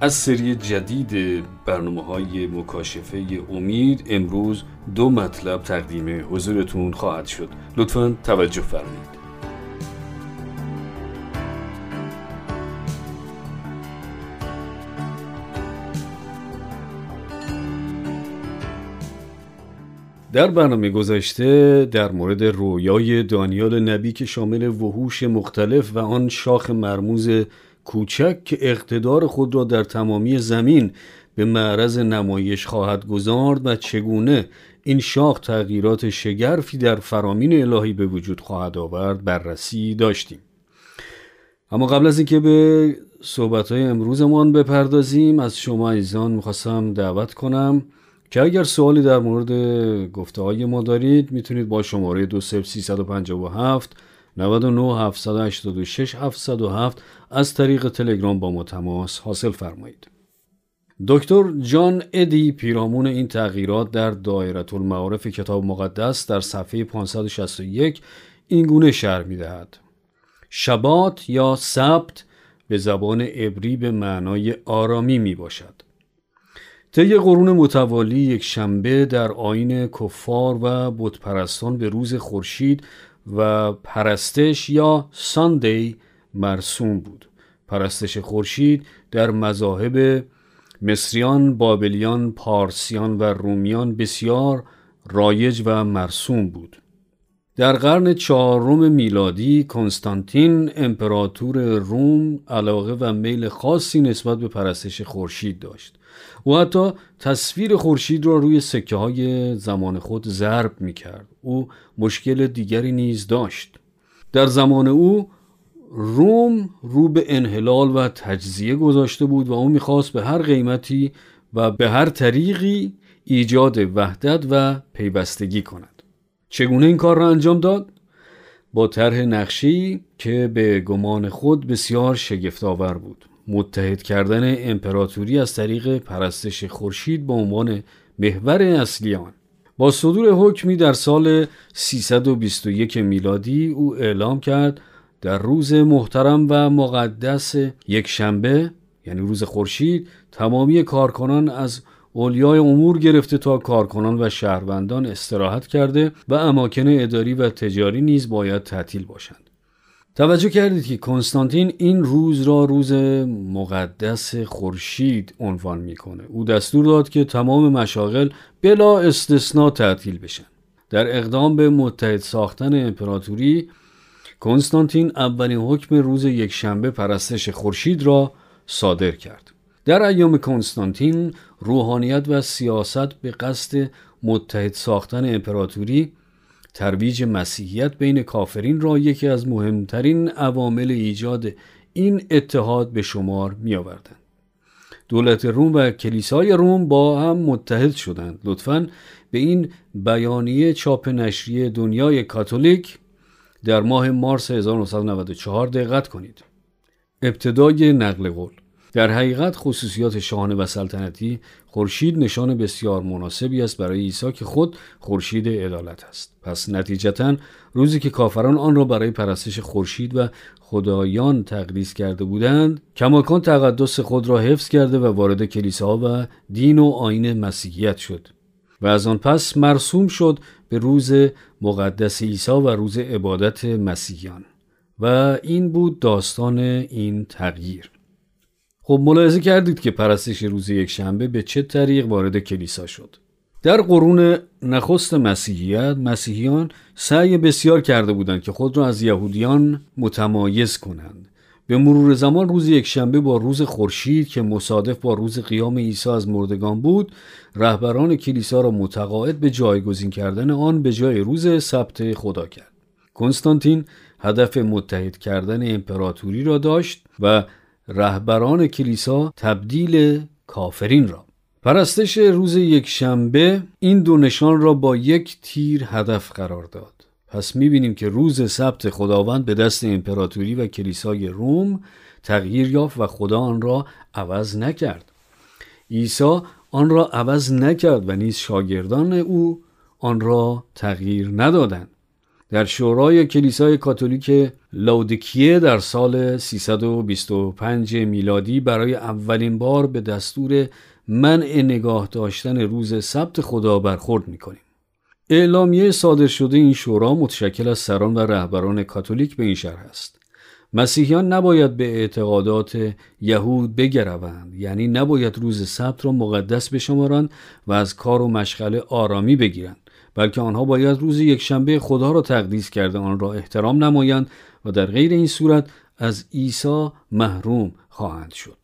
از سری جدید برنامه های مکاشفه امید امروز دو مطلب تقدیم حضورتون خواهد شد. لطفا توجه فرمایید. در برنامه گذشته در مورد رویای دانیال نبی که شامل وحوش مختلف و آن شاخ مرموز کوچک که اقتدار خود را در تمامی زمین به معرض نمایش خواهد گذارد و چگونه این شاخ تغییرات شگرفی در فرامین الهی به وجود خواهد آورد بررسی داشتیم. اما قبل از اینکه به صحبت های امروزمان بپردازیم از شما ایزان می‌خواستم دعوت کنم که اگر سوالی در مورد گفته های ما دارید می‌تونید با شماره 20357 99 786 707 از طریق تلگرام با ما تماس حاصل فرمایید. دکتر جان ادی پیرامون این تغییرات در دایره المعارف کتاب مقدس در صفحه 561 این گونه شرح می دهد. شبات یا سبت به زبان عبری به معنای آرامی می باشد. طی قرون متوالی یک شنبه در آین کفار و بتپرستان به روز خورشید و پرستش یا ساندی مرسوم بود. پرستش خورشید در مذاهب مصریان، بابلیان، پارسیان و رومیان بسیار رایج و مرسوم بود. در قرن چهارم میلادی کنستانتین امپراتور روم علاقه و میل خاصی نسبت به پرستش خورشید داشت. او حتی تصویر خورشید را روی سکه های زمان خود ضرب می کرد او مشکل دیگری نیز داشت. در زمان او روم رو به انحلال و تجزیه گذاشته بود و او می‌خواست به هر قیمتی و به هر طریقی ایجاد وحدت و پیوستگی کند. چگونه این کار را انجام داد؟ با طرح نقشی که به گمان خود بسیار شگفتآور بود. متحد کردن امپراتوری از طریق پرستش خورشید به عنوان محور اصلی آن با صدور حکمی در سال 321 میلادی او اعلام کرد در روز محترم و مقدس یک شنبه یعنی روز خورشید تمامی کارکنان از اولیای امور گرفته تا کارکنان و شهروندان استراحت کرده و اماکن اداری و تجاری نیز باید تعطیل باشند. توجه کردید که کنستانتین این روز را روز مقدس خورشید عنوان می‌کنه. او دستور داد که تمام مشاغل بلا استثنا تعطیل بشن. در اقدام به متحد ساختن امپراتوری کنستانتین اولین حکم روز یکشنبه پرستش خورشید را صادر کرد. در ایام کنستانتین روحانیت و سیاست به قصد متحد ساختن امپراتوری ترویج مسیحیت بین کافرین را یکی از مهمترین عوامل ایجاد این اتحاد به شمار می آوردن. دولت روم و کلیسای روم با هم متحد شدند لطفا به این بیانیه چاپ نشریه دنیای کاتولیک در ماه مارس 1994 دقت کنید ابتدای نقل قول در حقیقت خصوصیات شاهانه و سلطنتی خورشید نشان بسیار مناسبی است برای عیسی که خود خورشید عدالت است. پس نتیجتا روزی که کافران آن را برای پرستش خورشید و خدایان تقدیس کرده بودند کماکان تقدس خود را حفظ کرده و وارد کلیساها و دین و آین مسیحیت شد و از آن پس مرسوم شد به روز مقدس عیسی و روز عبادت مسیحیان و این بود داستان این تغییر. خب ملاحظه کردید که پرستش روز یک شنبه به چه طریق وارد کلیسا شد. در قرون نخست مسیحیت مسیحیان سعی بسیار کرده بودند که خود را از یهودیان متمایز کنند. به مرور زمان روز یک شنبه با روز خورشید که مصادف با روز قیام عیسی از مردگان بود رهبران کلیسا را متقاعد به جایگزین کردن آن به جای روز سبت خدا کرد. کنستانتین هدف متحد کردن امپراتوری را داشت و رهبران کلیسا تبدیل کافرین را. پرستش روز یک شنبه این دو نشان را با یک تیر هدف قرار داد. پس می‌بینیم که روز سبت خداوند به دست امپراتوری و کلیسای روم تغییر یافت و خدا آن را عوض نکرد. عیسی آن را عوض نکرد و نیز شاگردان او آن را تغییر ندادند. در شورای کلیسای کاتولیک لودکیه در سال 325 میلادی برای اولین بار به دستور منع نگاه داشتن روز سبت خدا برخورد می‌کنیم. اعلامیه صادر شده این شورا متشکل از سران و رهبران کاتولیک به این شرح است. مسیحیان نباید به اعتقادات یهود بگروند یعنی نباید روز سبت را مقدس بشمارند و از کار و مشغله آرامی بگیرند بلکه آنها باید روز یکشنبه خدا را تقدیس کرده آن را احترام نمایند و در غیر این صورت از عیسی محروم خواهند شد.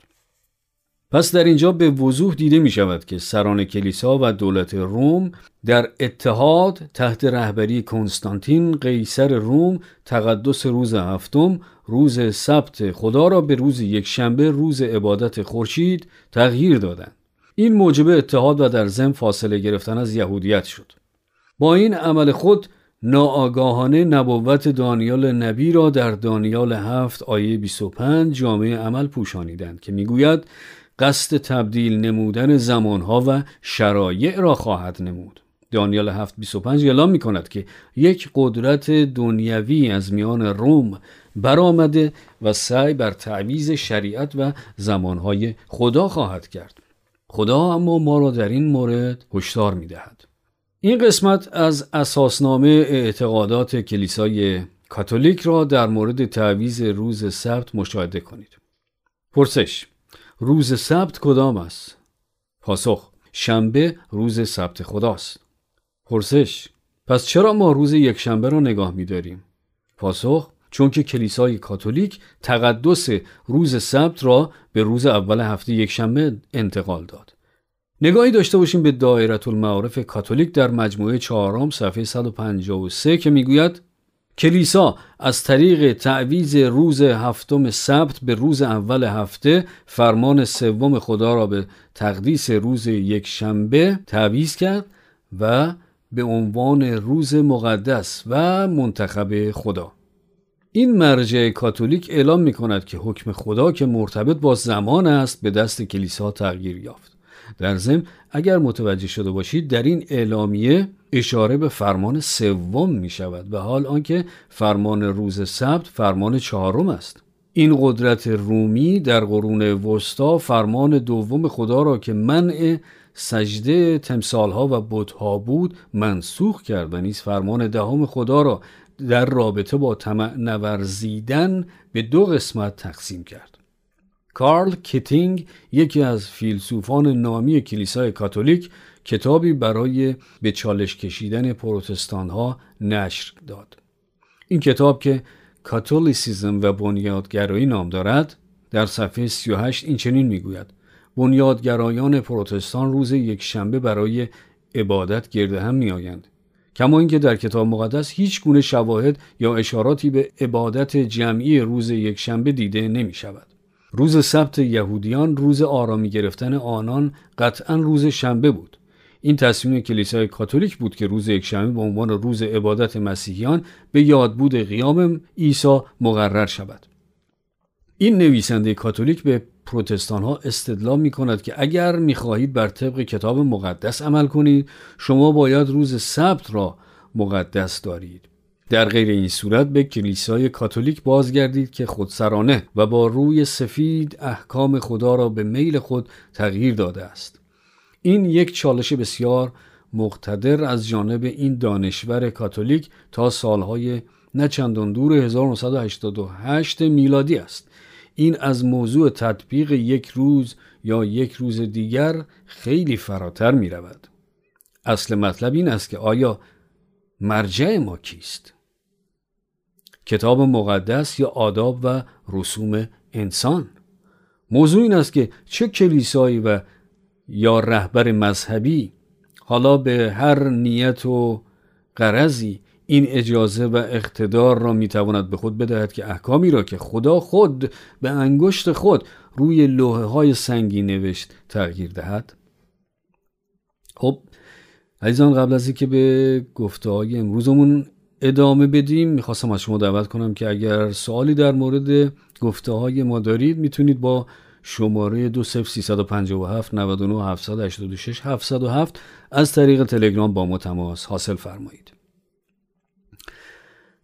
پس در اینجا به وضوح دیده می شود که سران کلیسا و دولت روم در اتحاد تحت رهبری کنستانتین قیصر روم تقدس روز هفتم روز سبت خدا را به روز یکشنبه روز عبادت خورشید تغییر دادند. این موجب اتحاد و در ضمن فاصله گرفتن از یهودیت شد. با این عمل خود ناآگاهانه نبوت دانیال نبی را در دانیال هفت آیه 25 جامعه عمل پوشانیدند که می‌گوید قصد تبدیل نمودن زمانها و شرایع را خواهد نمود دانیال 725 اعلام می کند که یک قدرت دنیوی از میان روم برآمده و سعی بر تعویز شریعت و زمانهای خدا خواهد کرد خدا اما ما را در این مورد هشدار می دهد. این قسمت از اساسنامه اعتقادات کلیسای کاتولیک را در مورد تعویز روز سبت مشاهده کنید. پرسش روز سبت کدام است؟ پاسخ شنبه روز سبت خداست. پرسش پس چرا ما روز یکشنبه را نگاه می داریم؟ پاسخ چون که کلیسای کاتولیک تقدس روز سبت را به روز اول هفته یکشنبه انتقال داد. نگاهی داشته باشیم به دایره المعارف کاتولیک در مجموعه چهارم صفحه 153 که می‌گوید کلیسا از طریق تعویز روز هفتم سبت به روز اول هفته فرمان سوم خدا را به تقدیس روز یک شنبه تعویز کرد و به عنوان روز مقدس و منتخب خدا. این مرجع کاتولیک اعلام می کند که حکم خدا که مرتبط با زمان است به دست کلیسا تغییر یافت. در ضمن اگر متوجه شده باشید در این اعلامیه اشاره به فرمان سوم می شود و حال آنکه فرمان روز سبت فرمان چهارم است. این قدرت رومی در قرون وسطا فرمان دوم خدا را که منع سجده تمثالها و بتها بود منسوخ کرد و نیز فرمان دهم خدا را در رابطه با طمع نورزیدن به دو قسمت تقسیم کرد. کارل کیتینگ یکی از فیلسوفان نامی کلیسای کاتولیک کتابی برای به چالش کشیدن پروتستان ها نشر داد این کتاب که کاتولیسیزم و بنیادگرایی نام دارد در صفحه 38 این چنین می‌گوید بنیادگرایان پروتستان روز یک شنبه برای عبادت گرده هم می آیند. کما اینکه در کتاب مقدس هیچ گونه شواهد یا اشاراتی به عبادت جمعی روز یک شنبه دیده نمی شود. روز سبت یهودیان روز آرامی گرفتن آنان قطعا روز شنبه بود. این تصمیم کلیسای کاتولیک بود که روز یکشنبه به عنوان روز عبادت مسیحیان به یادبود قیام عیسی مقرر شود. این نویسنده کاتولیک به پروتستان ها استدلال می کند که اگر می خواهید بر طبق کتاب مقدس عمل کنید شما باید روز سبت را مقدس دارید در غیر این صورت به کلیسای کاتولیک بازگردید که خودسرانه و با روی سفید احکام خدا را به میل خود تغییر داده است این یک چالش بسیار مقتدر از جانب این دانشور کاتولیک تا سالهای نه دور 1988 میلادی است این از موضوع تطبیق یک روز یا یک روز دیگر خیلی فراتر می رود. اصل مطلب این است که آیا مرجع ما کیست؟ کتاب مقدس یا آداب و رسوم انسان. موضوع این است که چه کلیسایی و یا رهبر مذهبی حالا به هر نیت و قرضی این اجازه و اقتدار را می‌تواند به خود بدهد که احکامی را که خدا خود به انگشت خود روی لوحه های سنگی نوشت تغییر دهد. خب عزیزان قبل از اینکه به گفته های امروزمون ادامه بدیم. می‌خواستم از شما دعوت کنم که اگر سوالی در مورد گفته های ما دارید می‌تونید با شماره 20357 99 786 707 از طریق تلگرام با ما تماس حاصل فرمایید.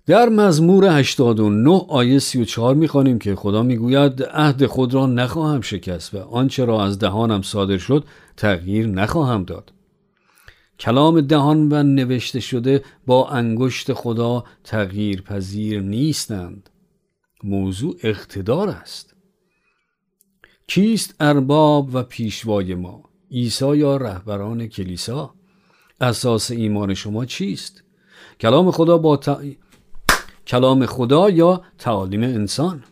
در مزمور 89 آیه 34 می‌خوانیم که خدا می‌گوید عهد خود را نخواهم شکست و آنچه را از دهانم صادر شد تغییر نخواهم داد. کلام دهان و نوشته شده با انگشت خدا تغییر پذیر نیستند. موضوع اقتدار است. کیست ارباب و پیشوای ما؟ عیسی یا رهبران کلیسا؟ اساس ایمان شما چیست؟ کلام خدا با کلام خدا یا تعالیم انسان؟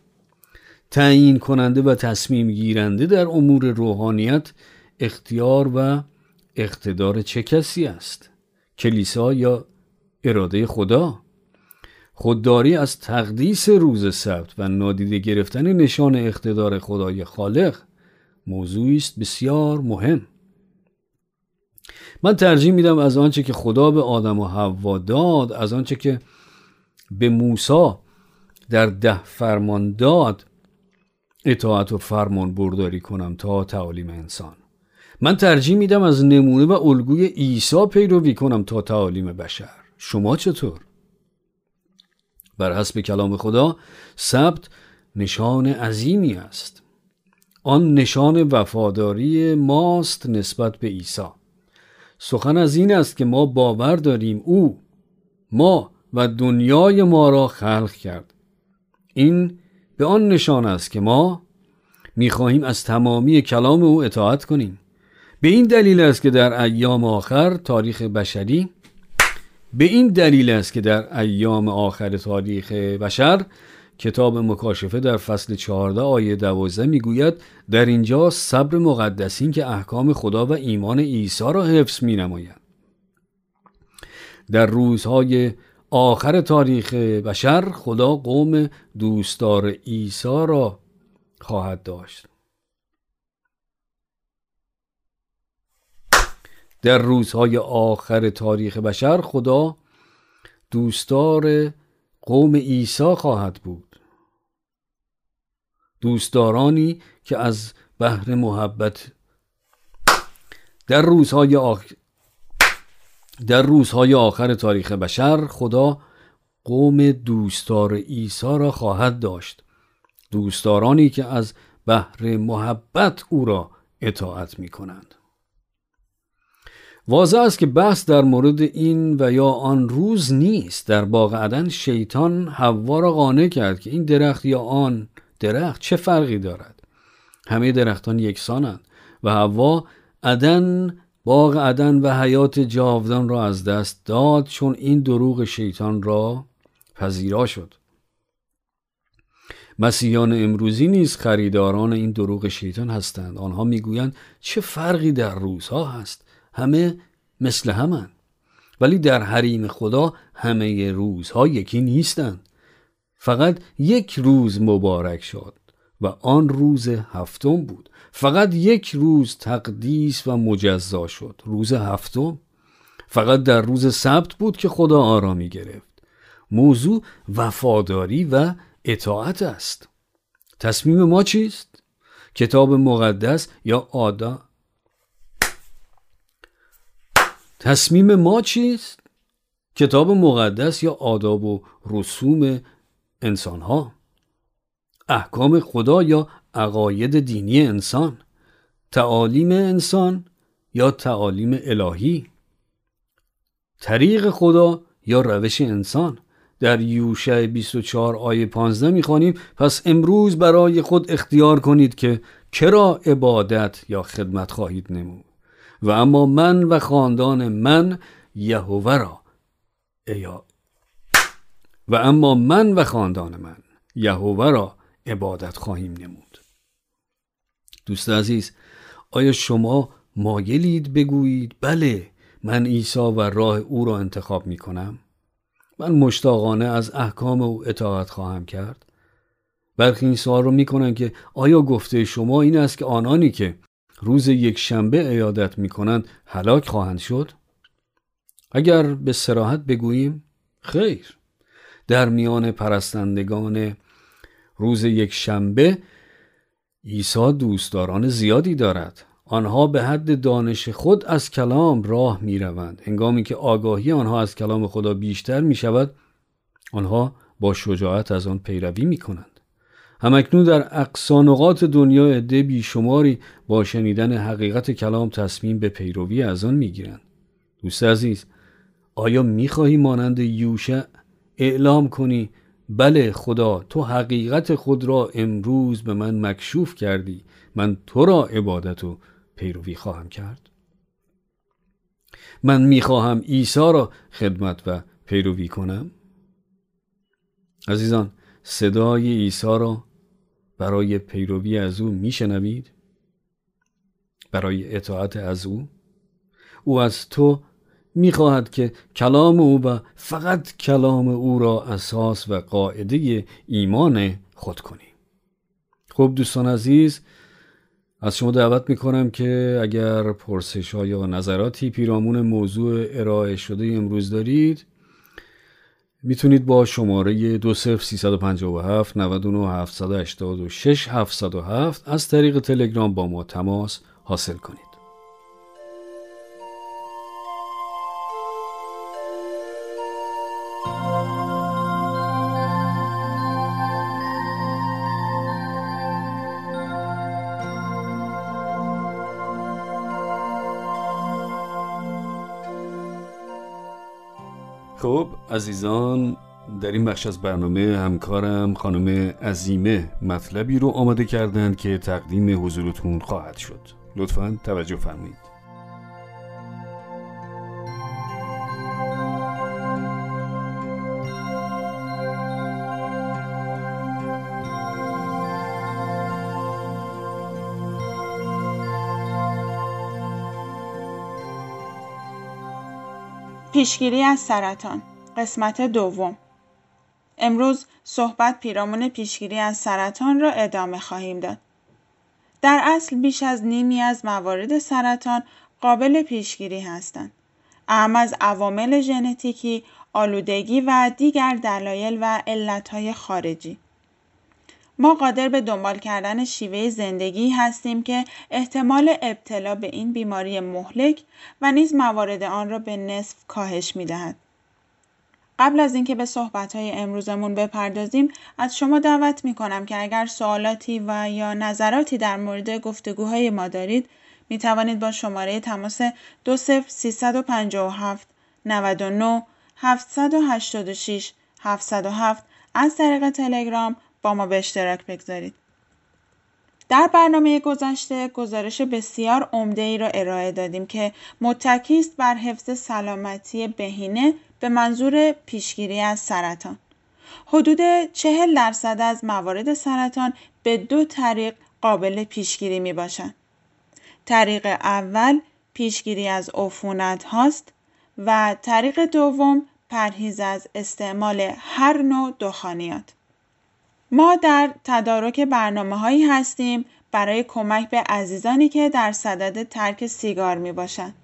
تعیین کننده و تصمیم گیرنده در امور روحانیت اختیار و اقتدار چه کسی است؟ کلیسا یا اراده خدا؟ خودداری از تقدیس روز سبت و نادیده گرفتن نشان اقتدار خدای خالق موضوعی است بسیار مهم. من ترجیح میدم از آنچه که خدا به آدم و حوا داد از آنچه که به موسی در ده فرمان داد اطاعت و فرمان برداری کنم تا تعالیم انسان. من ترجیح میدم از نمونه و الگوی عیسی پیروی کنم تا تعالیم بشر. شما چطور؟ بر حسب کلام خدا سبت نشان عظیمی است. آن نشان وفاداری ماست نسبت به عیسی. سخن از این است که ما باور داریم او ما و دنیای ما را خلق کرد. این به آن نشان است که ما می‌خواهیم از تمامی کلام او اطاعت کنیم. به این دلیل است که در ایام آخر تاریخ بشری به این دلیل است که در ایام آخر تاریخ بشر کتاب مکاشفه در فصل 14 آیه 12 می‌گوید در اینجا صبر مقدسین که احکام خدا و ایمان عیسی را حفظ می نماید. در روزهای آخر تاریخ بشر خدا قوم دوستدار عیسی را خواهد داشت در روزهای آخر تاریخ بشر خدا دوستدار قوم عیسی خواهد بود. دوستدارانی که از بحر محبت در روزهای آخر در روزهای آخر تاریخ بشر خدا قوم دوستدار عیسی را خواهد داشت. دوستدارانی که از بحر محبت او را اطاعت می کنند واضح است که بحث در مورد این و یا آن روز نیست. در باغ عدن شیطان حوا را قانع کرد که این درخت یا آن درخت چه فرقی دارد؟ همه درختان یکسانند و حوا عدن باغ عدن و حیات جاودان را از دست داد چون این دروغ شیطان را پذیرا شد. مسیحیان امروزی نیز خریداران این دروغ شیطان هستند. آنها می‌گویند چه فرقی در روزها هست؟ همه مثل همن ولی در حریم خدا همه روزها یکی نیستند. فقط یک روز مبارک شد و آن روز هفتم بود. فقط یک روز تقدیس و مجزا شد. روز هفتم. فقط در روز سبت بود که خدا آرامی گرفت. موضوع وفاداری و اطاعت است. تصمیم ما چیست؟ کتاب مقدس یا آدا تصمیم ما چیست؟ کتاب مقدس یا آداب و رسوم انسان ها احکام خدا یا عقاید دینی انسان؟ تعالیم انسان یا تعالیم الهی؟ طریق خدا یا روش انسان؟ در یوشع 24 آیه 15 می‌خوانیم پس امروز برای خود اختیار کنید که کرا عبادت یا خدمت خواهید نمود؟ و اما من و خاندان من یهوه را ایا و اما من و خاندان من یهوه را عبادت خواهیم نمود. دوست عزیز آیا شما مایلید بگویید بله من عیسی و راه او را انتخاب می کنم؟ من مشتاقانه از احکام او اطاعت خواهم کرد. برخی این سوال رو می‌کنن که آیا گفته شما این است که آنانی که روز یک شنبه ایادت می‌کنند هلاک خواهند شد؟ اگر به سراحت بگوییم خیر. در میان پرستندگان روز یک شنبه عیسی دوستداران زیادی دارد. آنها به حد دانش خود از کلام راه می روند هنگامی که آگاهی آنها از کلام خدا بیشتر می شود آنها با شجاعت از آن پیروی می کنند همکنون در اقصانقات دنیا عده بیشماری با شنیدن حقیقت کلام تصمیم به پیروی از آن می گیرند دوست عزیز آیا می خواهی مانند یوشع اعلام کنی بله خدا تو حقیقت خود را امروز به من مکشوف کردی من تو را عبادت و پیروی خواهم کرد من می‌خواهم عیسی را خدمت و پیروی کنم. عزیزان صدای عیسی را برای پیروی از او میشنوید؟ برای اطاعت از او؟ او از تو می‌خواهد که کلام او و فقط کلام او را اساس و قاعده ایمان خود کنی. خب دوستان عزیز از شما دعوت می‌کنم که اگر پرسش ها یا نظراتی پیرامون موضوع ارائه شده امروز دارید می‌تونید با شماره 20357 99 786 707 از طریق تلگرام با ما تماس حاصل کنید. عزیزان در این بخش از برنامه همکارم خانم عزیمه مطلبی رو آماده کردند که تقدیم حضورتون خواهد شد. لطفا توجه فرمایید. پیشگیری از سرطان. قسمت دوم امروز صحبت پیرامون پیشگیری از سرطان را ادامه خواهیم داد. در اصل بیش از نیمی از موارد سرطان قابل پیشگیری هستند. اهم از عوامل ژنتیکی، آلودگی و دیگر دلایل و علتهای خارجی. ما قادر به دنبال کردن شیوه زندگی هستیم که احتمال ابتلا به این بیماری مهلک و نیز موارد آن را به نصف کاهش می دهد. قبل از اینکه به های امروزمون بپردازیم از شما دعوت می کنم که اگر سوالاتی و یا نظراتی در مورد گفتگوهای ما دارید می توانید با شماره تماس 20357 99 786 707 از طریق تلگرام با ما به اشتراک بگذارید. در برنامه گذشته گزارش بسیار عمده ای را ارائه دادیم که متکی است بر حفظ سلامتی بهینه به منظور پیشگیری از سرطان. حدود چهل درصد از موارد سرطان به دو طریق قابل پیشگیری می باشند. طریق اول پیشگیری از عفونت هاست و طریق دوم پرهیز از استعمال هر نوع دخانیات. ما در تدارک برنامه هایی هستیم برای کمک به عزیزانی که در صدد ترک سیگار می باشند.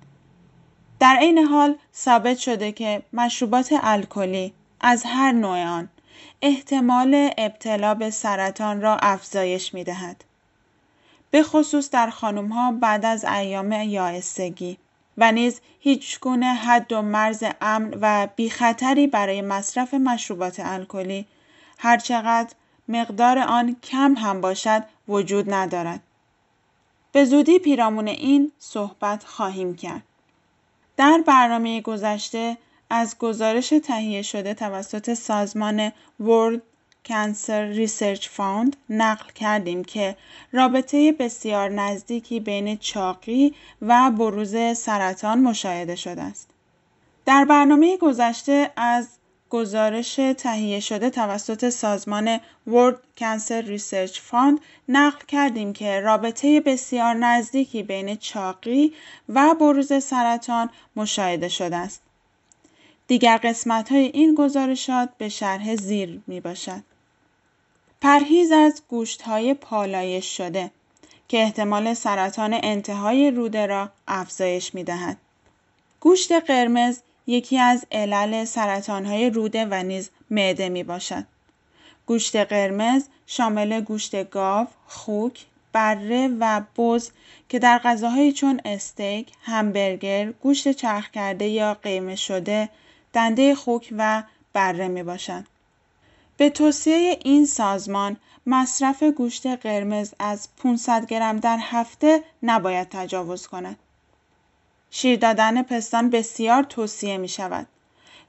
در این حال ثابت شده که مشروبات الکلی از هر نوع آن احتمال ابتلا به سرطان را افزایش می دهد. به خصوص در خانم ها بعد از ایام یائسگی و نیز هیچ گونه حد و مرز امن و بی خطری برای مصرف مشروبات الکلی هرچقدر مقدار آن کم هم باشد وجود ندارد. به زودی پیرامون این صحبت خواهیم کرد. در برنامه گذشته از گزارش تهیه شده توسط سازمان World Cancer Research Fund نقل کردیم که رابطه بسیار نزدیکی بین چاقی و بروز سرطان مشاهده شده است. در برنامه گذشته از گزارش تهیه شده توسط سازمان World Cancer Research Fund نقل کردیم که رابطه بسیار نزدیکی بین چاقی و بروز سرطان مشاهده شده است. دیگر قسمت های این گزارشات به شرح زیر می باشد. پرهیز از گوشت های پالایش شده که احتمال سرطان انتهای روده را افزایش می دهد. گوشت قرمز یکی از علل سرطان های روده و نیز معده می باشد. گوشت قرمز شامل گوشت گاو، خوک، بره و بز که در غذاهایی چون استیک، همبرگر، گوشت چرخ کرده یا قیمه شده، دنده خوک و بره می باشند. به توصیه این سازمان مصرف گوشت قرمز از 500 گرم در هفته نباید تجاوز کند. شیر دادن پستان بسیار توصیه می شود.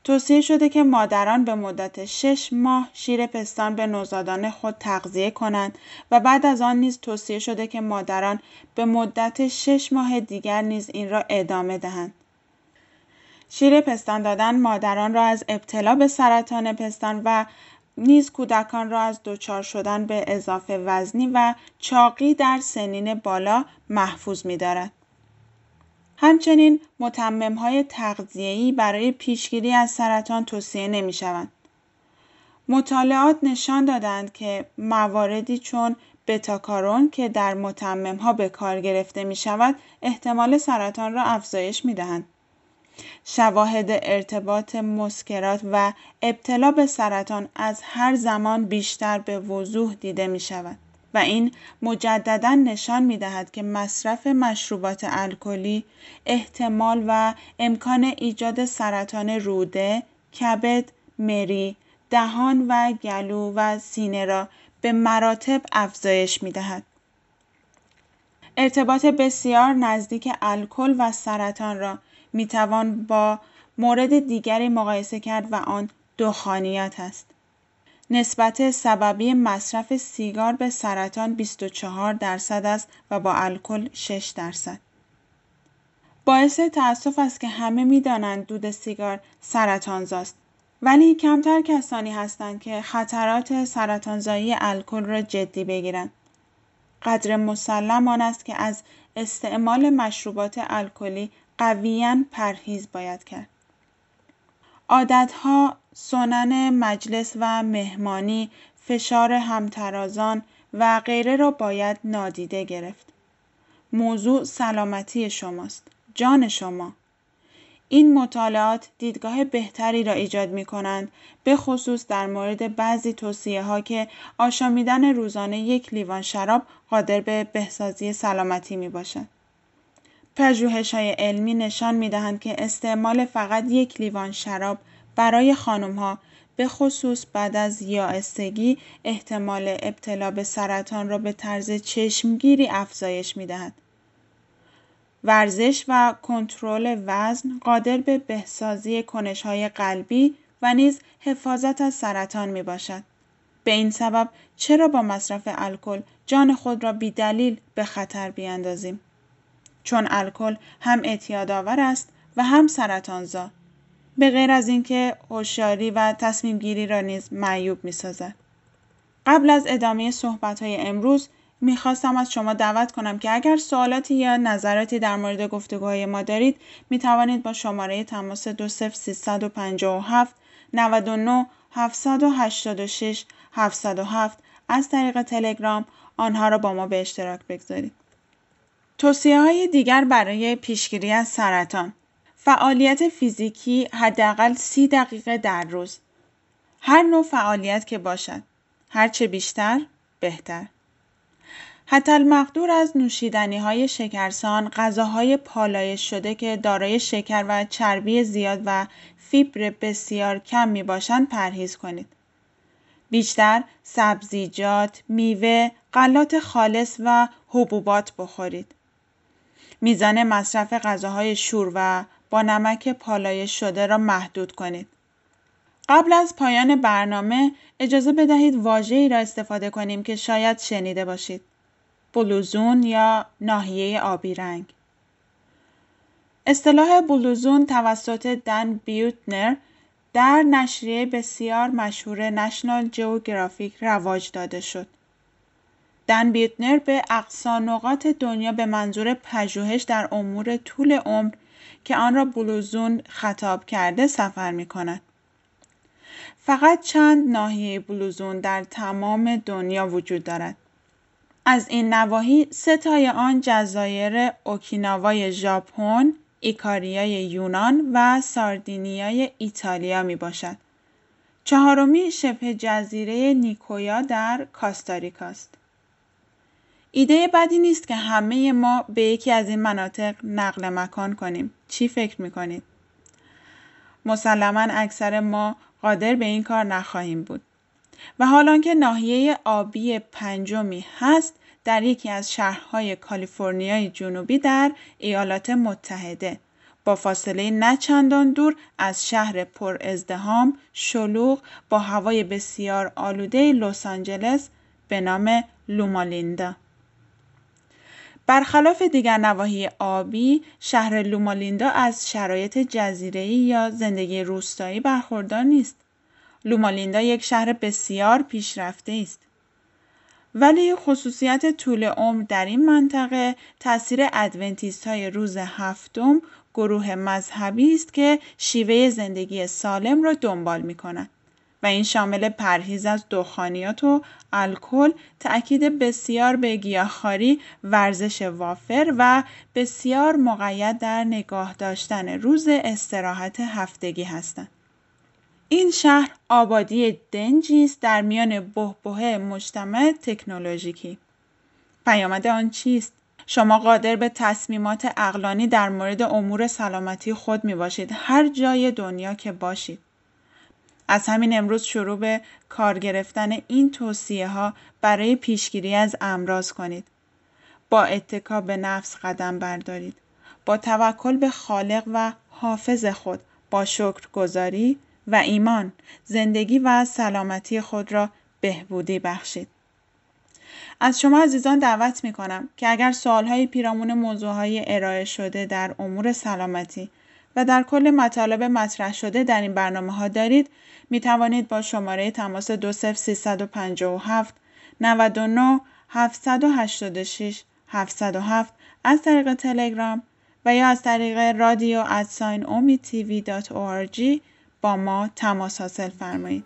توصیه شده که مادران به مدت 6 ماه شیر پستان به نوزادان خود تغذیه کنند و بعد از آن نیز توصیه شده که مادران به مدت 6 ماه دیگر نیز این را ادامه دهند. شیر پستان دادن مادران را از ابتلا به سرطان پستان و نیز کودکان را از دچار شدن به اضافه وزنی و چاقی در سنین بالا محفوظ می دارد. همچنین های تغذیه‌ای برای پیشگیری از سرطان توصیه نمی‌شوند. مطالعات نشان دادند که مواردی چون بتاکارون که در ها به کار گرفته می شود احتمال سرطان را افزایش می دهند. شواهد ارتباط مسکرات و ابتلا به سرطان از هر زمان بیشتر به وضوح دیده می شود. و این مجددا نشان می دهد که مصرف مشروبات الکلی احتمال و امکان ایجاد سرطان روده، کبد، مری، دهان و گلو و سینه را به مراتب افزایش می دهد. ارتباط بسیار نزدیک الکل و سرطان را می توان با مورد دیگری مقایسه کرد و آن دخانیات است. نسبت سببی مصرف سیگار به سرطان 24 درصد است و با الکل 6 درصد. باعث تأسف است که همه می‌دانند دود سیگار سرطانزاست ولی کمتر کسانی هستند که خطرات سرطانزایی الکل را جدی بگیرند. قدر مسلم آن است که از استعمال مشروبات الکلی قویا پرهیز باید کرد. عادتها سنن مجلس و مهمانی، فشار همترازان و غیره را باید نادیده گرفت. موضوع سلامتی شماست. جان شما. این مطالعات دیدگاه بهتری را ایجاد می کنند به خصوص در مورد بعضی توصیه ها که آشامیدن روزانه یک لیوان شراب قادر به بهسازی سلامتی می باشد. پژوهش های علمی نشان می دهند که استعمال فقط یک لیوان شراب برای ها به خصوص بعد از یائستگی احتمال ابتلا به سرطان را به طرز چشمگیری افزایش می دهد. ورزش و کنترل وزن قادر به بهسازی های قلبی و نیز حفاظت از سرطان می باشد. به این سبب چرا با مصرف الکل جان خود را دلیل به خطر بیاندازیم؟ چون الکل هم اعتیادآور است و هم سرطانزا به غیر از اینکه هوشیاری و تصمیم گیری را نیز معیوب می سازد. قبل از ادامه صحبت های امروز می‌خواستم از شما دعوت کنم که اگر سوالاتی یا نظراتی در مورد گفتگوهای ما دارید می توانید با شماره تماس 20357 99 786 707 از طریق تلگرام آنها را با ما به اشتراک بگذارید. توصیه های دیگر برای پیشگیری از سرطان فعالیت فیزیکی حداقل سی دقیقه در روز. هر نوع فعالیت که باشد. هرچه بیشتر بهتر. حتی المقدور از نوشیدنی های شکرسان، غذاهای پالایش شده که دارای شکر و چربی زیاد و فیبر بسیار کم می باشند پرهیز کنید. بیشتر سبزیجات، میوه، غلات خالص و حبوبات بخورید. میزان مصرف غذاهای شور و با نمک پالایش شده را محدود کنید. قبل از پایان برنامه اجازه بدهید واژه‌ای را استفاده کنیم که شاید شنیده باشید. بلوزون یا ناحیه آبی رنگ. اصطلاح بلوزون توسط دن بیوتنر در نشریه بسیار مشهور نشنال جئوگرافیک رواج داده شد. دن بیوتنر به اقصا نقاط دنیا به منظور پژوهش در امور طول عمر که آن را بلوزون خطاب کرده سفر می کند. فقط چند ناحیه بلوزون در تمام دنیا وجود دارد. از این نواحی ستای آن جزایر اوکیناوای ژاپن، ایکاریای یونان و ساردینیای ایتالیا می باشد. چهارمی شبه جزیره نیکویا در کاستاریکاست. ایده بدی نیست که همه ما به یکی از این مناطق نقل مکان کنیم. چی فکر می‌کنید؟ مسلما اکثر ما قادر به این کار نخواهیم بود. و حالا که ناحیه آبی پنجمی هست در یکی از شهرهای کالیفرنیای جنوبی در ایالات متحده با فاصله نه چندان دور از شهر پر ازدهام شلوغ با هوای بسیار آلوده لس آنجلس به نام لومالیندا برخلاف دیگر نواحی آبی شهر لومالیندا از شرایط جزیره‌ای یا زندگی روستایی برخوردار نیست. لومالیندا یک شهر بسیار پیشرفته است. ولی خصوصیت طول عمر در این منطقه تاثیر ادونتیست های روز هفتم گروه مذهبی است که شیوه زندگی سالم را دنبال می کنند و این شامل پرهیز از دخانیات و الکل، تأکید بسیار به گیاهخواری، ورزش وافر و بسیار مقید در نگاه داشتن روز استراحت هفتگی هستند. این شهر آبادی دنجی است در میان بهبه مجتمع تکنولوژیکی. پیامد آن چیست؟ شما قادر به تصمیمات اقلانی در مورد امور سلامتی خود می باشید هر جای دنیا که باشید. از همین امروز شروع به کار گرفتن این توصیه ها برای پیشگیری از امراض کنید. با اتکا به نفس قدم بردارید. با توکل به خالق و حافظ خود با شکر گذاری و ایمان زندگی و سلامتی خود را بهبودی بخشید. از شما عزیزان دعوت می کنم که اگر سوالهای پیرامون موضوعهای ارائه شده در امور سلامتی و در کل مطالب مطرح شده در این برنامه ها دارید می توانید با شماره تماس 20357 99 786 707 از طریق تلگرام و یا از طریق رادیو ادساین اومی تیوی با ما تماس حاصل فرمایید.